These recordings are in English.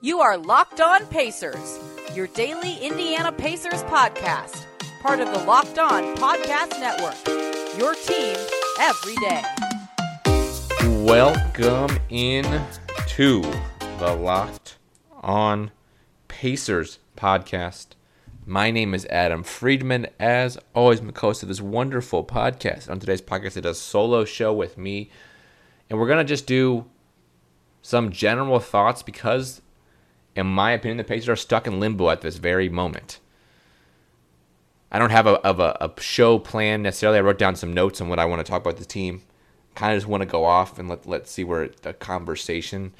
You are Locked On Pacers, your daily Indiana Pacers podcast, part of the Locked On Podcast Network. Your team every day. Welcome in to the Locked On Pacers podcast. My name is Adam Friedman. As always, I'm the host of this wonderful podcast. On today's podcast, it does a solo show with me, and we're gonna just do some general thoughts because, in my opinion, the Pacers are stuck in limbo at this very moment. I don't have a of a, a show plan necessarily. I wrote down some notes on what I want to talk about the team. Kind of just want to go off and let let's see where the conversation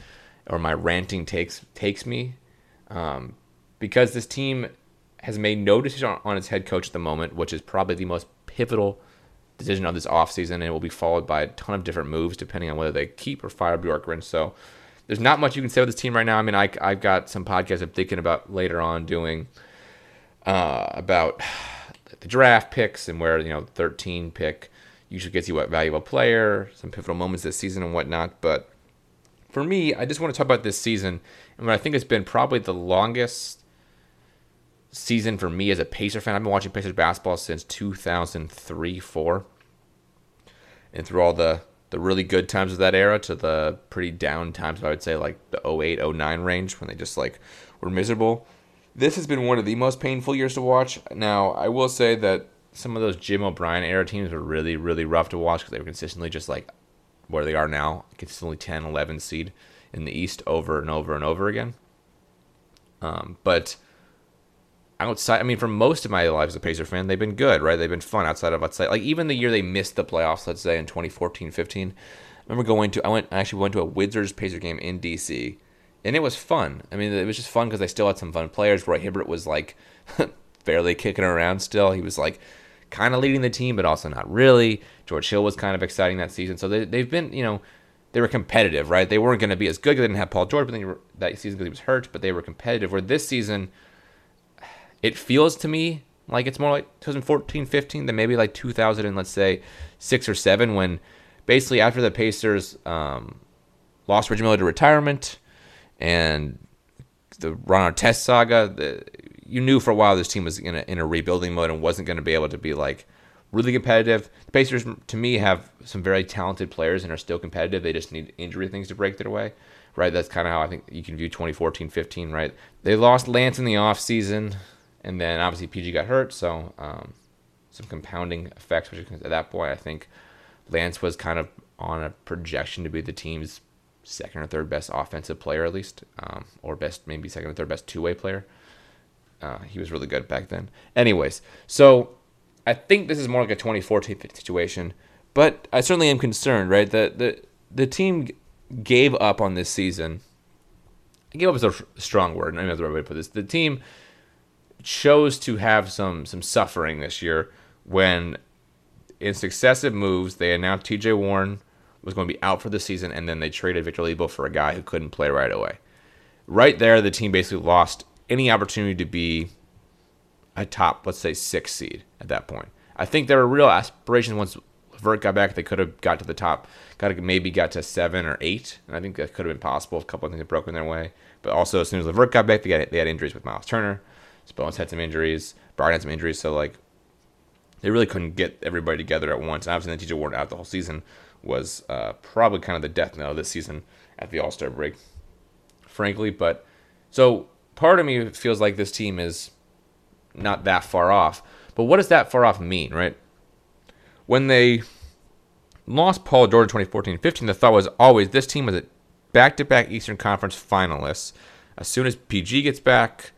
or my ranting takes takes me, um, because this team has made no decision on, on its head coach at the moment, which is probably the most pivotal decision of this offseason, and it will be followed by a ton of different moves depending on whether they keep or fire Bjorkgren. So there's not much you can say with this team right now. I mean, I, I've got some podcasts I'm thinking about later on doing uh, about the draft picks and where, you know, 13 pick usually gets you what valuable player, some pivotal moments this season and whatnot. But for me, I just want to talk about this season and what I think has been probably the longest season for me as a Pacer fan. I've been watching Pacers basketball since 2003 4. And through all the, the really good times of that era to the pretty down times, I would say like the 08 09 range when they just like were miserable. This has been one of the most painful years to watch. Now, I will say that some of those Jim O'Brien era teams were really, really rough to watch because they were consistently just like where they are now, consistently 10, 11 seed in the East over and over and over again. Um, but outside, I mean, for most of my life as a Pacer fan, they've been good, right? They've been fun outside of outside. Like even the year they missed the playoffs, let's say in 2014, 15. I remember going to, I went, I actually went to a Wizards Pacer game in DC, and it was fun. I mean, it was just fun because they still had some fun players. Roy Hibbert was like barely kicking around still. He was like kind of leading the team, but also not really. George Hill was kind of exciting that season. So they, they've been, you know, they were competitive, right? They weren't going to be as good they didn't have Paul George, but were, that season because he was hurt, but they were competitive. Where this season, it feels to me like it's more like 2014, 15 than maybe like 2000 and let's say six or seven when basically after the Pacers um, lost Reggie Miller to retirement and the Ron Artest saga, the, you knew for a while this team was in a, in a rebuilding mode and wasn't going to be able to be like really competitive. The Pacers, to me, have some very talented players and are still competitive. They just need injury things to break their way, right? That's kind of how I think you can view 2014 15, right? They lost Lance in the offseason, and then obviously PG got hurt, so um, some compounding effects, which at that point, I think Lance was kind of on a projection to be the team's second or third best offensive player, at least, um, or best, maybe second or third best two way player. Uh, he was really good back then. Anyways, so I think this is more like a 2014 situation, but I certainly am concerned, right? The the the team gave up on this season. I Gave up is a strong word. I know the right way to put this. The team chose to have some some suffering this year when, in successive moves, they announced T.J. Warren was going to be out for the season, and then they traded Victor Oladipo for a guy who couldn't play right away. Right there, the team basically lost any opportunity to be a top, let's say, six seed at that point. I think there were real aspirations once Vert got back. They could have got to the top, got to, maybe got to seven or eight, and I think that could have been possible. A couple of things had broken their way, but also as soon as Levert got back, they, got, they had injuries with Miles Turner. Sabonis had some injuries. Brogdon had some injuries, so like they really couldn't get everybody together at once. And obviously, the T.J. Warren out the whole season was uh, probably kind of the death knell this season at the All Star break, frankly. But so part of me feels like this team is not that far off. But what does that far off mean, right? When they lost Paul George in 2014 15, the thought was always this team was a back to back Eastern Conference finalists. As soon as PG gets back,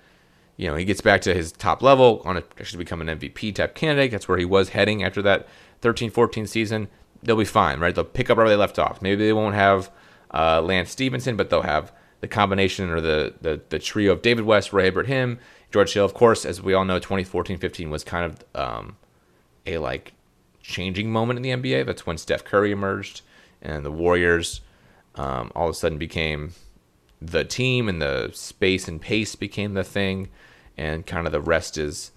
you know, he gets back to his top level on a, actually become an MVP type candidate. That's where he was heading after that 13 14 season. They'll be fine, right? They'll pick up where they left off. Maybe they won't have uh, Lance Stephenson, but they'll have the combination or the, the, the trio of David West, Roy Hibbert, him, George Hill. Of course, as we all know, 2014 15 was kind of um, a like changing moment in the NBA. That's when Steph Curry emerged and the Warriors um, all of a sudden became the team and the space and pace became the thing. And kind of the rest is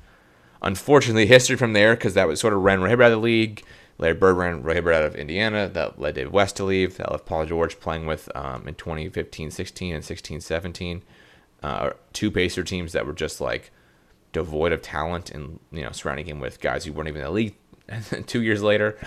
unfortunately history from there because that was sort of ran Hibbert out of the league. Larry Bird ran Hibbert out of Indiana. That led Dave West to leave. That left Paul George playing with um, in 2015 16 and 16 17. uh, two Pacer teams that were just like devoid of talent and you know surrounding him with guys who weren't even in the league. Two years later,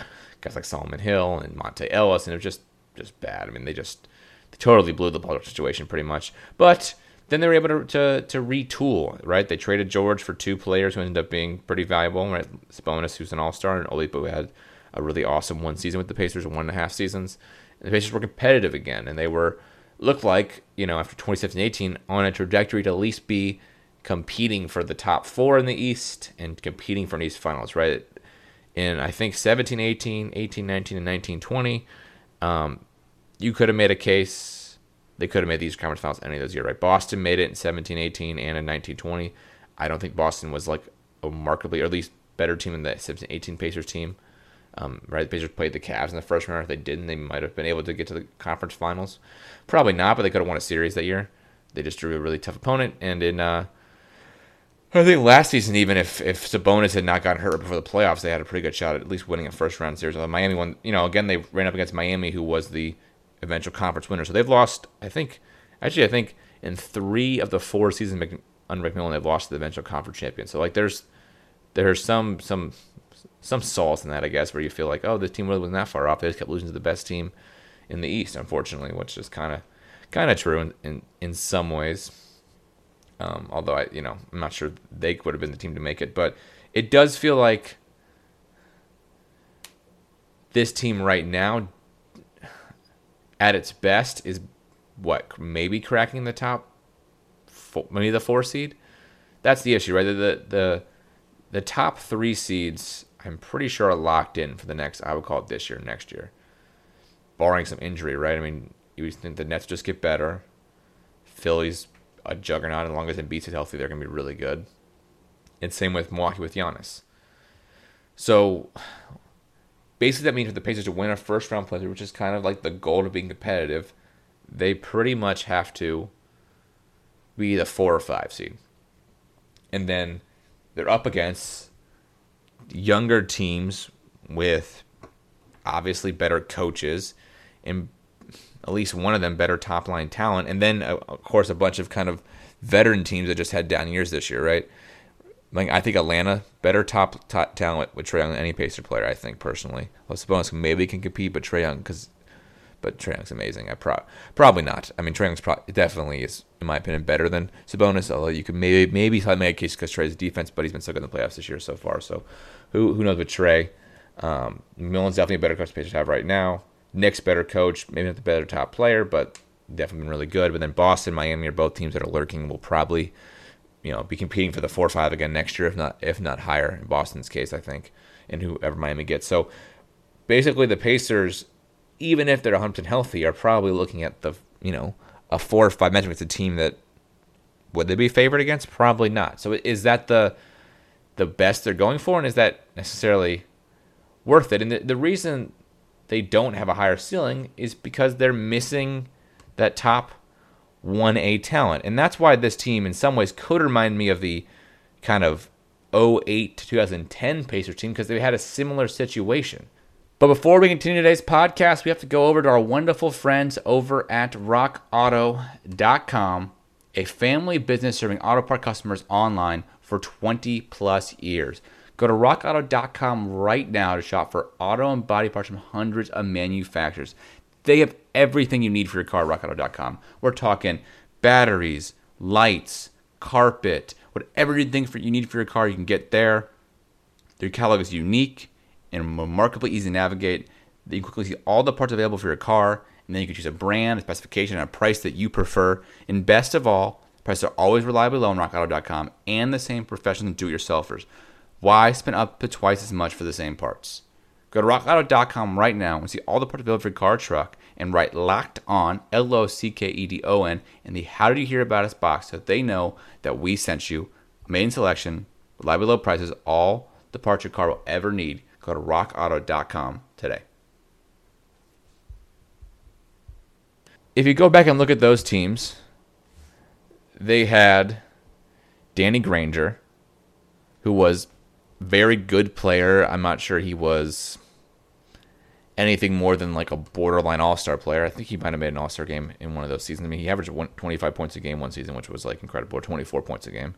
guys like Solomon Hill and Monta Ellis, and it was just just bad. I mean, they just they totally blew the ball situation pretty much. But then they were able to, to, to retool, right? They traded George for two players who ended up being pretty valuable, right? Sabonis, who's an all star, and Oladipo, who had a really awesome one season with the Pacers one and a half seasons. And the Pacers were competitive again, and they were looked like you know after 2017-18 on a trajectory to at least be competing for the top four in the East and competing for an East Finals, right? In I think 17, 18, 18, 19, and 19, 20, um, you could have made a case they could have made these conference finals any of those years, right? Boston made it in 17 18 and in 19 20. I don't think Boston was like a markedly, or at least better team than the 17 18 Pacers team. Um, right? The Pacers played the Cavs in the first round. If they didn't, they might have been able to get to the conference finals. Probably not, but they could have won a series that year. They just drew a really tough opponent. And in, uh, I think last season, even if if Sabonis had not gotten hurt before the playoffs, they had a pretty good shot at at least winning a first round series. Although Miami won, you know, again they ran up against Miami, who was the eventual conference winner. So they've lost, I think, actually, I think in three of the four seasons under McMillan, they've lost to the eventual conference champion. So like, there's there's some some some solace in that, I guess, where you feel like, oh, this team really wasn't that far off. They just kept losing to the best team in the East, unfortunately, which is kind of kind of true in, in in some ways. Um, although I, you know, I'm not sure they would have been the team to make it, but it does feel like this team right now at its best is what maybe cracking the top four, maybe the four seed? That's the issue right? The, the the top three seeds i'm pretty sure are locked in for the next i would call it this year next year. Barring some injury right? I mean you think the nets just get better. Philly's a juggernaut as long as Embiid is healthy they're going to be really good. And same with milwaukee with Giannis. So basically that means for the Pacers to win a first round play, which is kind of like the goal of being competitive, they pretty much have to be the four or five seed. And then they're up against younger teams with obviously better coaches and at least one of them better top line talent. And then, uh, of course, a bunch of kind of veteran teams that just had down years this year, right? Like I think Atlanta better top, top talent with Trae Young than any Pacer player. I think personally. Well, Sabonis maybe can compete, but Trae Young because but Trae Young's amazing. I pro- probably not. I mean, Trae Young's pro- definitely is, in my opinion, better than Sabonis. Although you could maybe maybe make a case because Trae's defense, but he's been so good in the playoffs this year so far. So who who knows with Trey? Um, Millen's definitely a better coach Pacers have right now. Knicks' better coach, maybe not the better top player, but definitely been really good. But then Boston, Miami are both teams that are lurking. Will probably you know, be competing for the four or five again next year, if not if not higher in Boston's case, I think, and whoever Miami gets. So basically, the Pacers, even if they're 100 healthy, are probably looking at the you know a four or five matchup against a team that would they be favored against? Probably not. So is that the the best they're going for, and is that necessarily worth it? And the, the reason they don't have a higher ceiling is because they're missing that top 1A talent. And that's why this team, in some ways, could remind me of the kind of 08 to 2010 Pacers team because they had a similar situation. But before we continue today's podcast, we have to go over to our wonderful friends over at rockauto.com, a family business serving auto part customers online for 20 plus years. Go to rockauto.com right now to shop for auto and body parts from hundreds of manufacturers. They have everything you need for your car rockauto.com. We're talking batteries, lights, carpet, whatever you think for you need for your car, you can get there. Their catalog is unique and remarkably easy to navigate. You can quickly see all the parts available for your car, and then you can choose a brand, a specification, and a price that you prefer. And best of all, prices are always reliably low on rockauto.com and the same professional do-it-yourselfers. Why spend up to twice as much for the same parts? Go to rockauto.com right now and see all the parts available for your car truck and write locked on, L O C K E D O N, in the How Did You Hear About Us box so they know that we sent you. Amazing selection, reliably low prices, all the parts your car will ever need. Go to rockauto.com today. If you go back and look at those teams, they had Danny Granger, who was very good player. I'm not sure he was anything more than like a borderline All Star player. I think he might have made an All Star game in one of those seasons. I mean, he averaged 25 points a game one season, which was like incredible, or 24 points a game.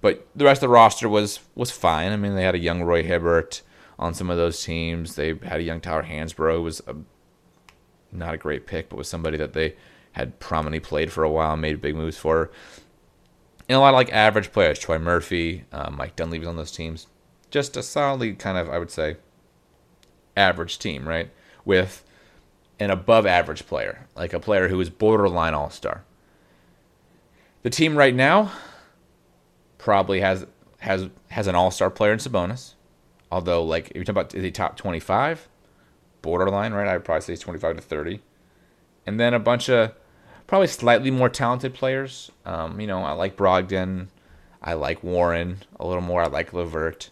But the rest of the roster was was fine. I mean, they had a young Roy Hibbert on some of those teams. They had a young Tyler Hansbrough, who was a, not a great pick, but was somebody that they had prominently played for a while and made big moves for. And a lot of like average players, Troy Murphy, um, Mike Dunleavy's on those teams. Just a solidly kind of, I would say, average team, right? With an above average player, like a player who is borderline all star. The team right now probably has has has an all star player in Sabonis. Although, like, if you're talking about is he top 25, borderline, right? I'd probably say he's 25 to 30. And then a bunch of probably slightly more talented players. Um, you know, I like Brogdon. I like Warren a little more. I like LeVert.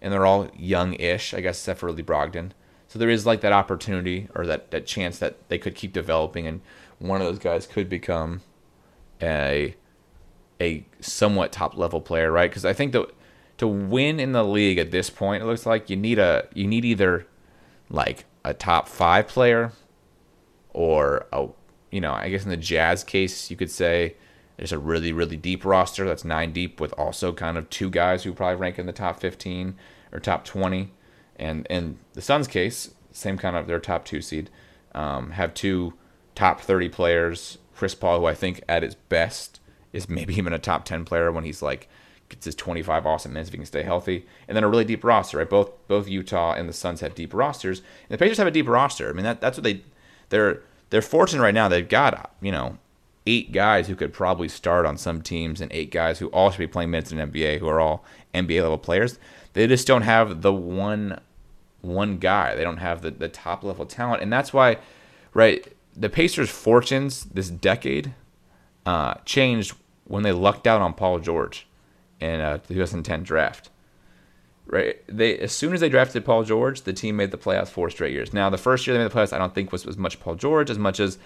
And they're all young-ish, I guess, except for Brogdon. So there is like that opportunity or that, that chance that they could keep developing and one of those guys could become a a somewhat top level player, right? Because I think that to win in the league at this point, it looks like you need a you need either like a top five player or a you know I guess in the Jazz case you could say there's a really really deep roster that's nine deep with also kind of two guys who probably rank in the top 15 or top 20, and in the Suns case same kind of their top two seed um, have two top 30 players. Chris Paul, who I think at his best is maybe even a top 10 player when he's like gets his 25 awesome minutes if he can stay healthy, and then a really deep roster. Right, both both Utah and the Suns have deep rosters, and the Pacers have a deep roster. I mean that that's what they they're they're fortunate right now. They've got you know eight guys who could probably start on some teams, and eight guys who all should be playing minutes in NBA who are all NBA level players. They just don't have the one one guy. They don't have the, the top level talent, and that's why right the Pacers' fortunes this decade uh, changed when they lucked out on Paul George in uh, the 2010 draft. Right, they as soon as they drafted Paul George, the team made the playoffs four straight years. Now, the first year they made the playoffs, I don't think was as much Paul George as much as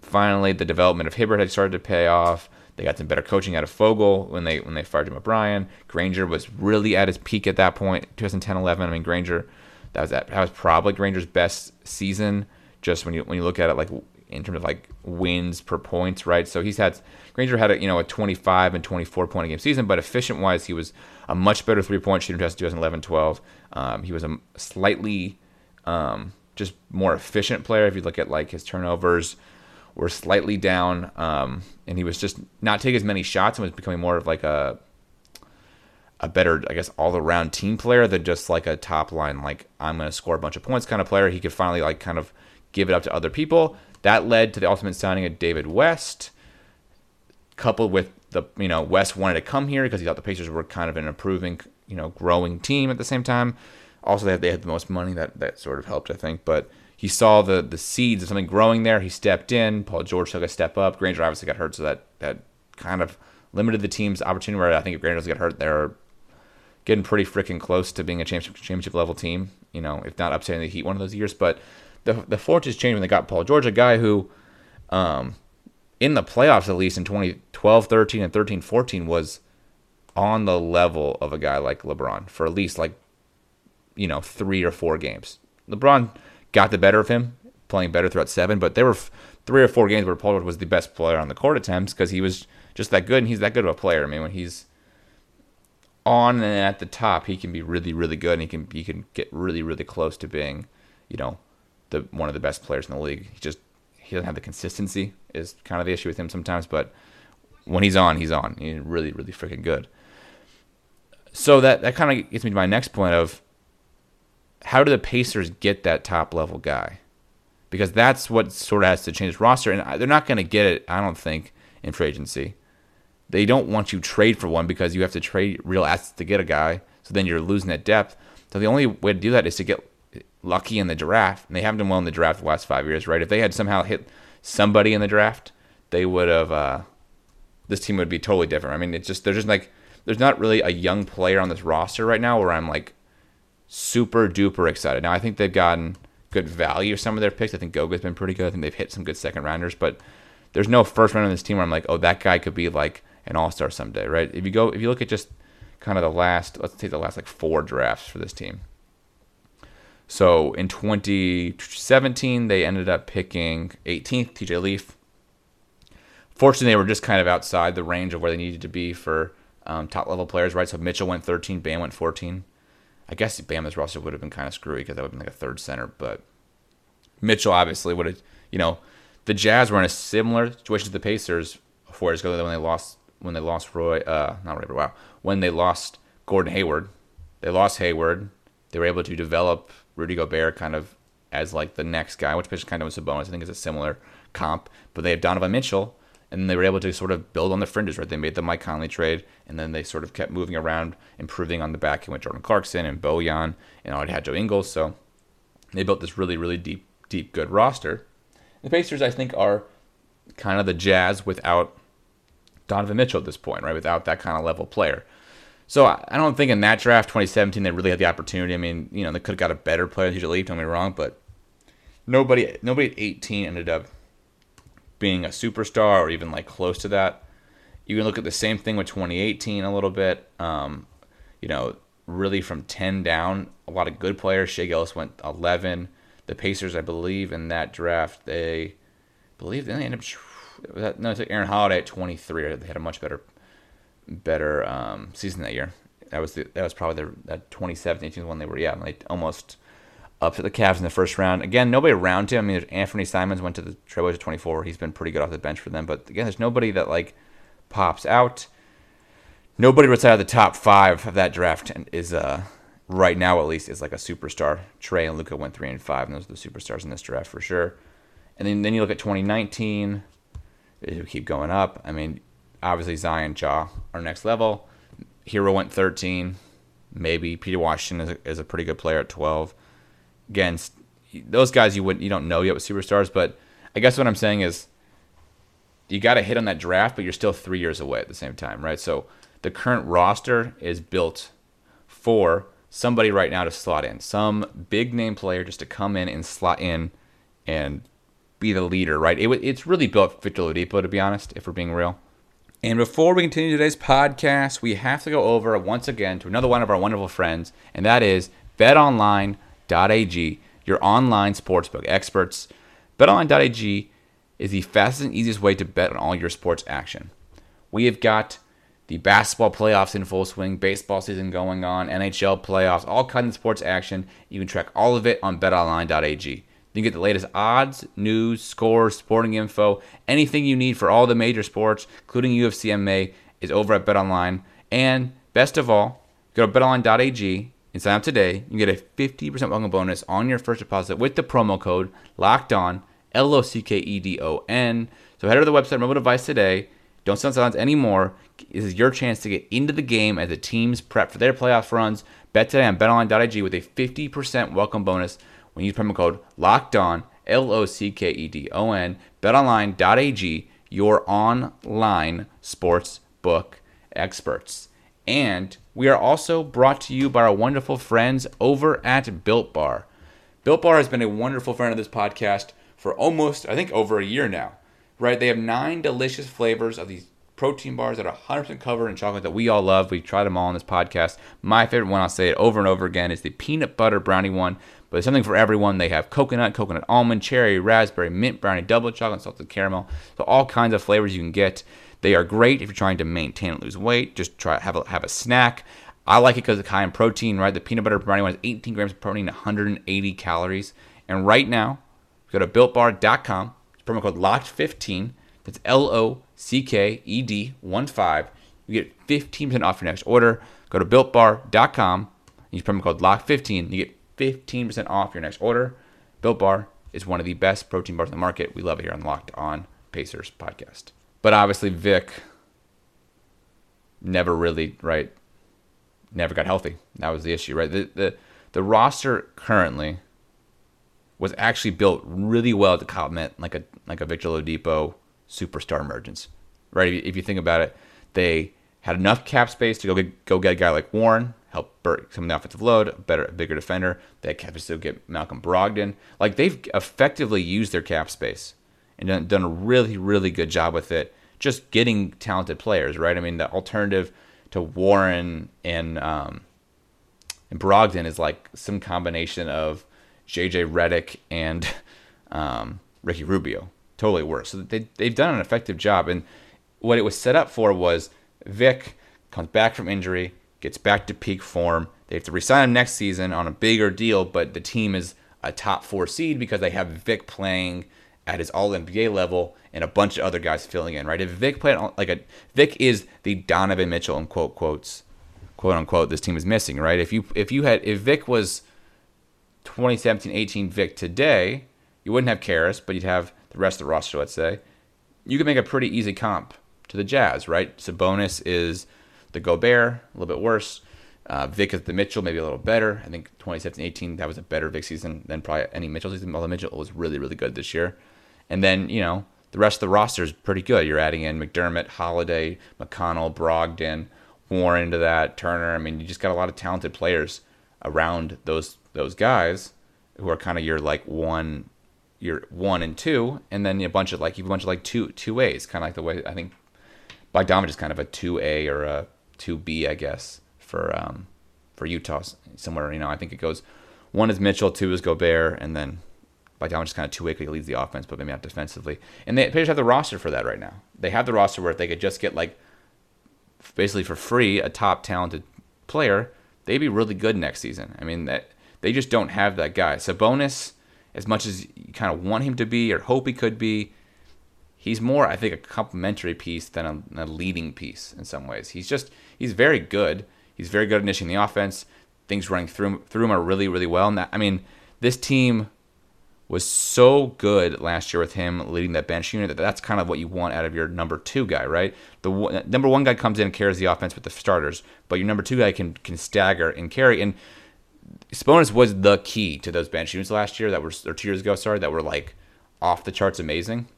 finally the development of Hibbert had started to pay off. They got some better coaching out of Vogel when they when they fired Jim O'Brien. Granger was really at his peak at that point, 2010-11. I mean, Granger, that was that was probably Granger's best season. Just when you when you look at it, like in terms of like wins per points, right? So he's had Granger had a you know a 25 and 24 point a game season, but efficient wise, he was a much better three point shooter in 2011 12. Um, he was a slightly um, just more efficient player. If you look at like his turnovers were slightly down, um, and he was just not taking as many shots and was becoming more of like a a better, I guess, all around team player than just like a top line, like I'm going to score a bunch of points kind of player. He could finally like kind of give it up to other people. That led to the ultimate signing of David West, coupled with the you know West wanted to come here because he thought the Pacers were kind of an improving you know growing team at the same time. Also, they had, they had the most money that that sort of helped, I think. But he saw the the seeds of something growing there. He stepped in. Paul George took a step up. Granger obviously got hurt, so that that kind of limited the team's opportunity. Where I think if Granger doesn't get hurt, they're getting pretty freaking close to being a championship, championship level team. You know, if not upsetting the Heat one of those years, but the the fortunes changed when they got Paul George, a guy who, um, in the playoffs at least in 2012, 13, and 13, 14 was on the level of a guy like LeBron for at least like, you know, three or four games. LeBron got the better of him, playing better throughout seven, but there were three or four games where Paul was the best player on the court attempts because he was just that good and he's that good of a player. I mean, when he's on and at the top, he can be really, really good and he can he can get really, really close to being, you know, the one of the best players in the league. He just he doesn't have the consistency is kind of the issue with him sometimes, but when he's on, he's on. He's really, really freaking good. So that that kind of gets me to my next point of how do the Pacers get that top level guy? Because that's what sort of has to change roster, and they're not going to get it. I don't think in free agency. They don't want you trade for one because you have to trade real assets to get a guy. So then you're losing that depth. So the only way to do that is to get lucky in the draft, and they haven't done well in the draft the last five years, right? If they had somehow hit somebody in the draft, they would have. Uh, this team would be totally different. I mean, it's just there's just like there's not really a young player on this roster right now where I'm like super duper excited. Now I think they've gotten good value some of their picks. I think Goga's been pretty good. I think they've hit some good second rounders, but there's no first round on this team where I'm like, oh, that guy could be like an all star someday, right? If you go, if you look at just kind of the last, let's take the last like four drafts for this team. So in 2017, they ended up picking 18th, TJ Leaf. Fortunately, they were just kind of outside the range of where they needed to be for um, top level players, right? So Mitchell went 13, Bam went 14. I guess Bama's roster would have been kind of screwy because that would have been like a third center, but Mitchell obviously would have, you know, the Jazz were in a similar situation to the Pacers four years ago when they lost when they lost Roy, uh, not Roy, wow, when they lost Gordon Hayward, they lost Hayward. They were able to develop Rudy Gobert kind of as like the next guy, which pitch kind of was a bonus. I think is a similar comp, but they have Donovan Mitchell, and they were able to sort of build on the fringes. Right, they made the Mike Conley trade, and then they sort of kept moving around, improving on the back end with Jordan Clarkson and Bojan, and already had Joe Ingles. So they built this really, really deep, deep, good roster. The Pacers, I think, are kind of the Jazz without Donovan Mitchell at this point, right? Without that kind of level player. So I don't think in that draft 2017 they really had the opportunity. I mean, you know, they could have got a better player TJ Leaf, don't get me wrong, but nobody nobody at 18 ended up being a superstar or even like close to that. You can look at the same thing with 2018 a little bit. Um, you know, really from 10 down, a lot of good players. Shai Gilgeous went 11. The Pacers, I believe, in that draft, they believe they ended up. No, it took Aaron Holiday at 23. They had a much better better um, season that year. That was the, that was probably the that 2017 one they were yeah like almost up to the Cavs in the first round. Again, nobody around him. I mean, Anthony Simons went to the Trailblazers at 24. He's been pretty good off the bench for them. But again, there's nobody that like pops out. Nobody outside of the top five of that draft is uh right now at least is like a superstar. Trae and Luka went three and five, and those are the superstars in this draft for sure. And then then you look at 2019. It keep going up. I mean, obviously Zion Ja our next level. Herro went 13. Maybe P.J. Washington is a, is a pretty good player at 12. Against those guys, you wouldn't you don't know yet with superstars, but I guess what I'm saying is you got to hit on that draft, but you're still three years away at the same time, right? So the current roster is built for somebody right now to slot in, some big name player just to come in and slot in and be the leader, right? It, it's really built for Victor Oladipo, to be honest, if we're being real. And before we continue today's podcast, we have to go over once again to another one of our wonderful friends, and that is betonline.ag, your online sportsbook experts. Betonline.ag is the fastest and easiest way to bet on all your sports action. We have got the basketball playoffs in full swing, baseball season going on, NHL playoffs, all kinds of sports action. You can track all of it on betonline.ag. You get the latest odds, news, scores, sporting info, anything you need for all the major sports, including UFC MMA, is over at BetOnline. And best of all, go to betonline.ag and sign up today. You get a 50% welcome bonus on your first deposit with the promo code Locked On, L O C K E D O N. So head over to the website, mobile device today. Don't sell silence anymore. This is your chance to get into the game as the teams prep for their playoff runs. Bet today on betonline.ag with a 50% welcome bonus when you use promo code locked on L O C K E D O N betonline.ag your online sports book experts. And we are also brought to you by our wonderful friends over at Built Bar. Built Bar has been a wonderful friend of this podcast for almost, I think, over a year now. Right? They have nine delicious flavors of these protein bars that are 100% covered in chocolate that we all love. We've tried them all on this podcast. My favorite one, I'll say it over and over again, is the peanut butter brownie one but something for everyone. They have coconut, coconut almond, cherry, raspberry, mint brownie, double chocolate, salted caramel. So all kinds of flavors you can get. They are great if you're trying to maintain and lose weight. Just try have a, have a snack. I like it because it's high in protein, right? The peanut butter brownie one has 18 grams of protein, 180 calories. And right now, go to builtbar.com. It's promo code LOCKED15. That's L O C K E D 1 5. You get 15% off your next order. Go to builtbar.com. Use promo code LOCKED15. You get 15% off your next order. Built Bar is one of the best protein bars in the market. We love it here on Locked On Pacers podcast. But obviously, Vic never really, right, never got healthy. That was the issue, right? The, the, the roster currently was actually built really well to complement like a like a Victor Oladipo superstar emergence, right? If you think about it, they had enough cap space to go get, go get a guy like Warren, help Burt some of the offensive load, a better, bigger defender. They to still get Malcolm Brogdon. Like they've effectively used their cap space and done, done a really, really good job with it. Just getting talented players, right? I mean, the alternative to Warren and um, and Brogdon is like some combination of JJ Redick and um, Ricky Rubio. Totally worse. So they they've done an effective job, and what it was set up for was Vic comes back from injury, gets back to peak form. They have to resign him next season on a bigger deal, but the team is a top four seed because they have Vic playing at his All NBA level and a bunch of other guys filling in. Right? If Vic played like a Vic is the Donovan Mitchell in quote quotes, quote unquote, this team is missing. Right? If you if you had if Vic was 2017-18 Vic today, you wouldn't have Caris, but you'd have the rest of the roster. Let's say you could make a pretty easy comp to the Jazz. Right? Sabonis is the Gobert, a little bit worse. Uh, Vic is the Mitchell, maybe a little better. I think 2017-18, that was a better Vic season than probably any Mitchell season. Although Mitchell was really, really good this year. And then, you know, the rest of the roster is pretty good. You're adding in McDermott, Holiday, McConnell, Brogdon, Warren into that, Turner. I mean, you just got a lot of talented players around those those guys who are kind of your like one your one and two, and then a bunch of like you have a bunch of like two two A's, kind of like the way I think Bogdanovich is kind of a two A or a two B, I guess, for um for Utah somewhere. You know, I think it goes one is Mitchell, two is Gobert, and then Bogdanovich is kind of two way. Leads the offense, but maybe not defensively. And they Pacers have the roster for that right now. They have the roster where if they could just get like basically for free a top talented player, they'd be really good next season. I mean that they just don't have that guy. Sabonis, as much as you kind of want him to be or hope he could be, he's more, I think, a complementary piece than a, a, leading piece in some ways. He's just he's very good. He's very good at initiating the offense. Things running through through him are really really well. And that, I mean, this team was so good last year with him leading that bench unit that that's kind of what you want out of your number two guy, right? The number one guy comes in and carries the offense with the starters, but your number two guy can can stagger and carry. And Sabonis was the key to those bench units last year that were or two years ago, sorry, that were like off the charts amazing.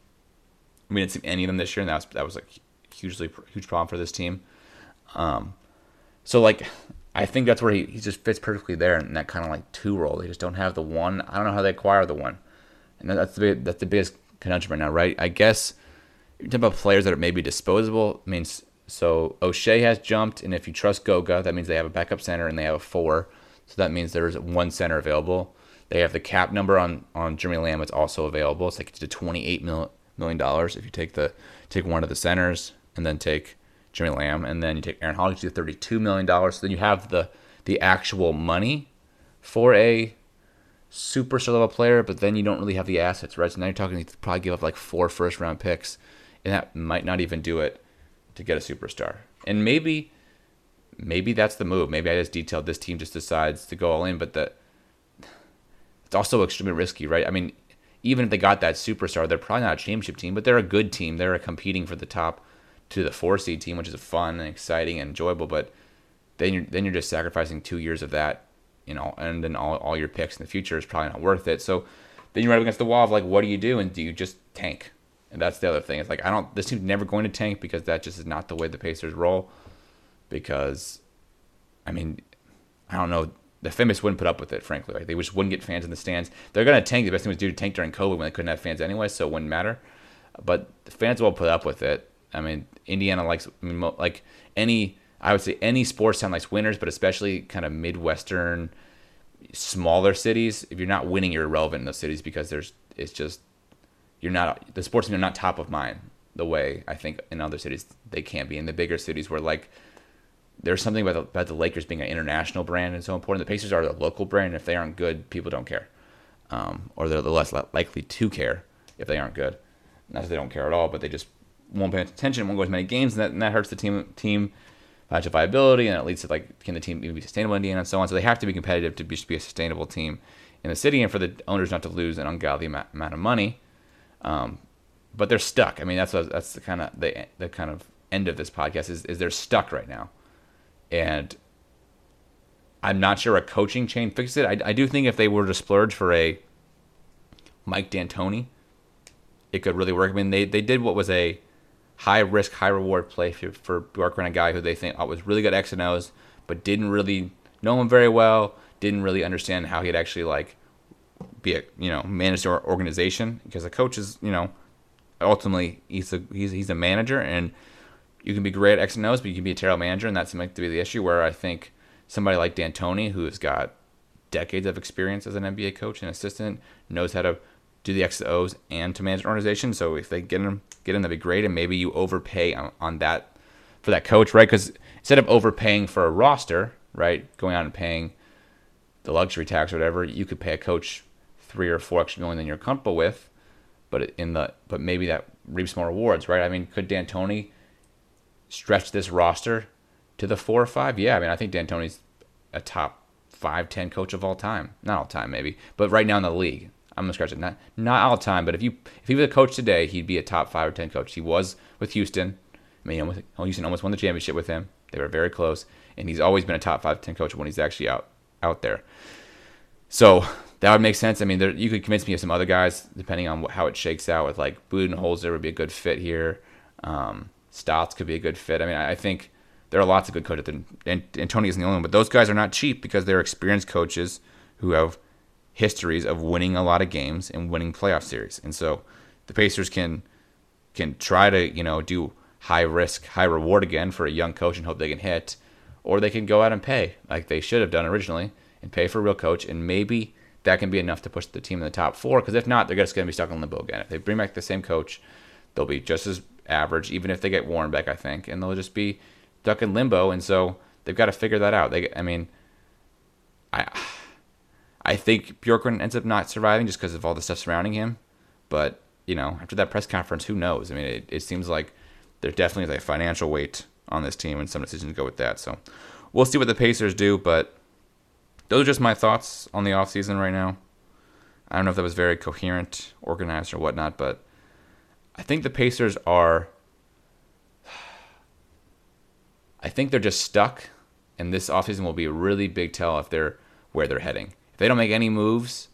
We didn't see any of them this year, and that was that was like hugely huge problem for this team. Um, so like I think that's where he, he just fits perfectly there in that kind of like two role. They just don't have the one. I don't know how they acquire the one, and that's the big, that's the biggest conundrum right now, right? I guess you're talking about players that are maybe disposable. I means so Oshae has jumped, and if you trust Goga, that means they have a backup center and they have a four. So that means there's one center available. They have the cap number on on Jeremy Lamb. It's also available. It's like to 28 million dollars if you take the take one of the centers and then take Jimmy Lamb, and then you take Aaron Holiday to thirty-two million dollars. So then you have the the actual money for a superstar level player, but then you don't really have the assets, right? So now you're talking you probably give up like four first round picks, and that might not even do it to get a superstar. And maybe maybe that's the move. Maybe I just detailed this team just decides to go all in, but that it's also extremely risky, right? I mean, even if they got that superstar, they're probably not a championship team, but they're a good team. They're competing for the top to the four seed team, which is fun and exciting and enjoyable. But then you're then you're just sacrificing two years of that, you know, and then all, all your picks in the future is probably not worth it. So then you're right against the wall of like, what do you do? And do you just tank? And that's the other thing. It's like I don't. This team's never going to tank because that just is not the way the Pacers roll. Because, I mean, I don't know. The famous wouldn't put up with it, frankly. They just wouldn't get fans in the stands. They're gonna tank. The best thing was do to tank during COVID when they couldn't have fans anyway, so it wouldn't matter. But the fans will put up with it. I mean, Indiana likes I mean, like any I would say any sports town likes winners, but especially kind of midwestern, smaller cities. If you're not winning, you're irrelevant in those cities because there's it's just you're not the sports teams are not top of mind the way I think in other cities they can be. In the bigger cities where like there's something about the, about the Lakers being an international brand and so important. The Pacers are a local brand. And if they aren't good, people don't care, um, or they're less likely to care if they aren't good. Not that they don't care at all, but they just won't pay attention, won't go as many games, and that, and that hurts the team team financial viability, and it leads to like can the team even be sustainable in Indiana and so on. So they have to be competitive to be, to be a sustainable team in the city, and for the owners not to lose an ungodly amount of money. Um, but they're stuck. I mean, that's what, that's the kind of the the kind of end of this podcast is is they're stuck right now, and I'm not sure a coaching change fixes it. I, I do think if they were to splurge for a Mike D'Antoni, it could really work. I mean, they they did what was a high risk, high reward play for, for on a guy who they think oh, was really good X and O's, but didn't really know him very well, didn't really understand how he'd actually like be a you know manage their organization because a coach is you know ultimately he's a he's he's a manager and you can be great at X and O's, but you can be a terrible manager, and that seems to be the issue. Where I think somebody like D'Antoni, who has got decades of experience as an NBA coach and assistant, knows how to do the X and O's and to manage an organization. So if they get him, get him, that'd be great. And maybe you overpay on, on that for that coach, right? Because instead of overpaying for a roster, right, going out and paying the luxury tax or whatever, you could pay a coach three or four extra million than you're comfortable with. But in the but maybe that reaps more rewards, right? I mean, could D'Antoni stretch this roster to the four or five? Yeah, I mean, I think D'Antoni's a top five, ten coach of all time. Not all time, maybe, but right now in the league, I'm gonna scratch it. Not not all time, but if you if he was a coach today, he'd be a top five or ten coach. He was with Houston. I mean, almost, Houston almost won the championship with him. They were very close, and he's always been a top five, ten coach when he's actually out out there. So that would make sense. I mean, there, you could convince me of some other guys depending on how it shakes out. With like Budenholzer would be a good fit here. Um, Stotts could be a good fit. I mean, I think there are lots of good coaches, and, D'Antoni isn't the only one. But those guys are not cheap because they're experienced coaches who have histories of winning a lot of games and winning playoff series. And so the Pacers can can try to you know do high risk, high reward again for a young coach and hope they can hit, or they can go out and pay like they should have done originally and pay for a real coach and maybe that can be enough to push the team in the top four. Because if not, they're just going to be stuck in limbo again. If they bring back the same coach, they'll be just as average, even if they get Warren back, I think, and they'll just be stuck in limbo. And so they've got to figure that out. They, I mean, I, I think Bjorkgren ends up not surviving just because of all the stuff surrounding him. But you know, after that press conference, who knows? I mean, it, it seems like there definitely is a financial weight on this team, and some decisions go with that. So we'll see what the Pacers do, but those are just my thoughts on the offseason right now. I don't know if that was very coherent, organized, or whatnot, but I think the Pacers are. I think they're just stuck, and this offseason will be a really big tell if they're where they're heading. If they don't make any moves,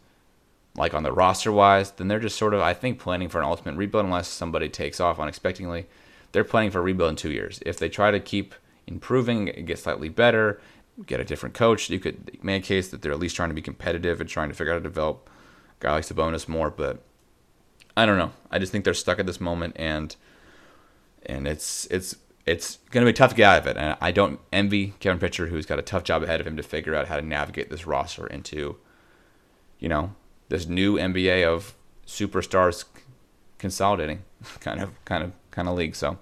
like on the roster wise, then they're just sort of, I think, planning for an ultimate rebuild unless somebody takes off unexpectedly. They're planning for a rebuild in two years. If they try to keep improving, get slightly better, get a different coach. You could make a case that they're at least trying to be competitive and trying to figure out how to develop a guy like Sabonis more. But I don't know. I just think they're stuck at this moment, and and it's it's it's going to be tough to get out of it. And I don't envy Kevin Pritchard, who's got a tough job ahead of him to figure out how to navigate this roster into, you know, this new NBA of superstars consolidating kind of kind of kind of league. So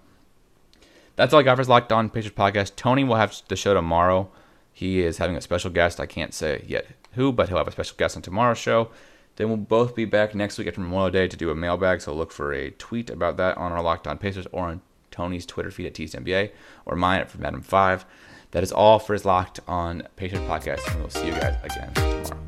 that's all I got for this Locked On Pacers podcast. Tony will have the show tomorrow. He is having a special guest. I can't say yet who, but he'll have a special guest on tomorrow's show. Then we'll both be back next week after Memorial Day to do a mailbag. So look for a tweet about that on our Locked On Pacers or on Tony's Twitter feed at TSNBA or mine at from Adam5. That is all for his Locked On Pacers podcast, and we'll see you guys again tomorrow.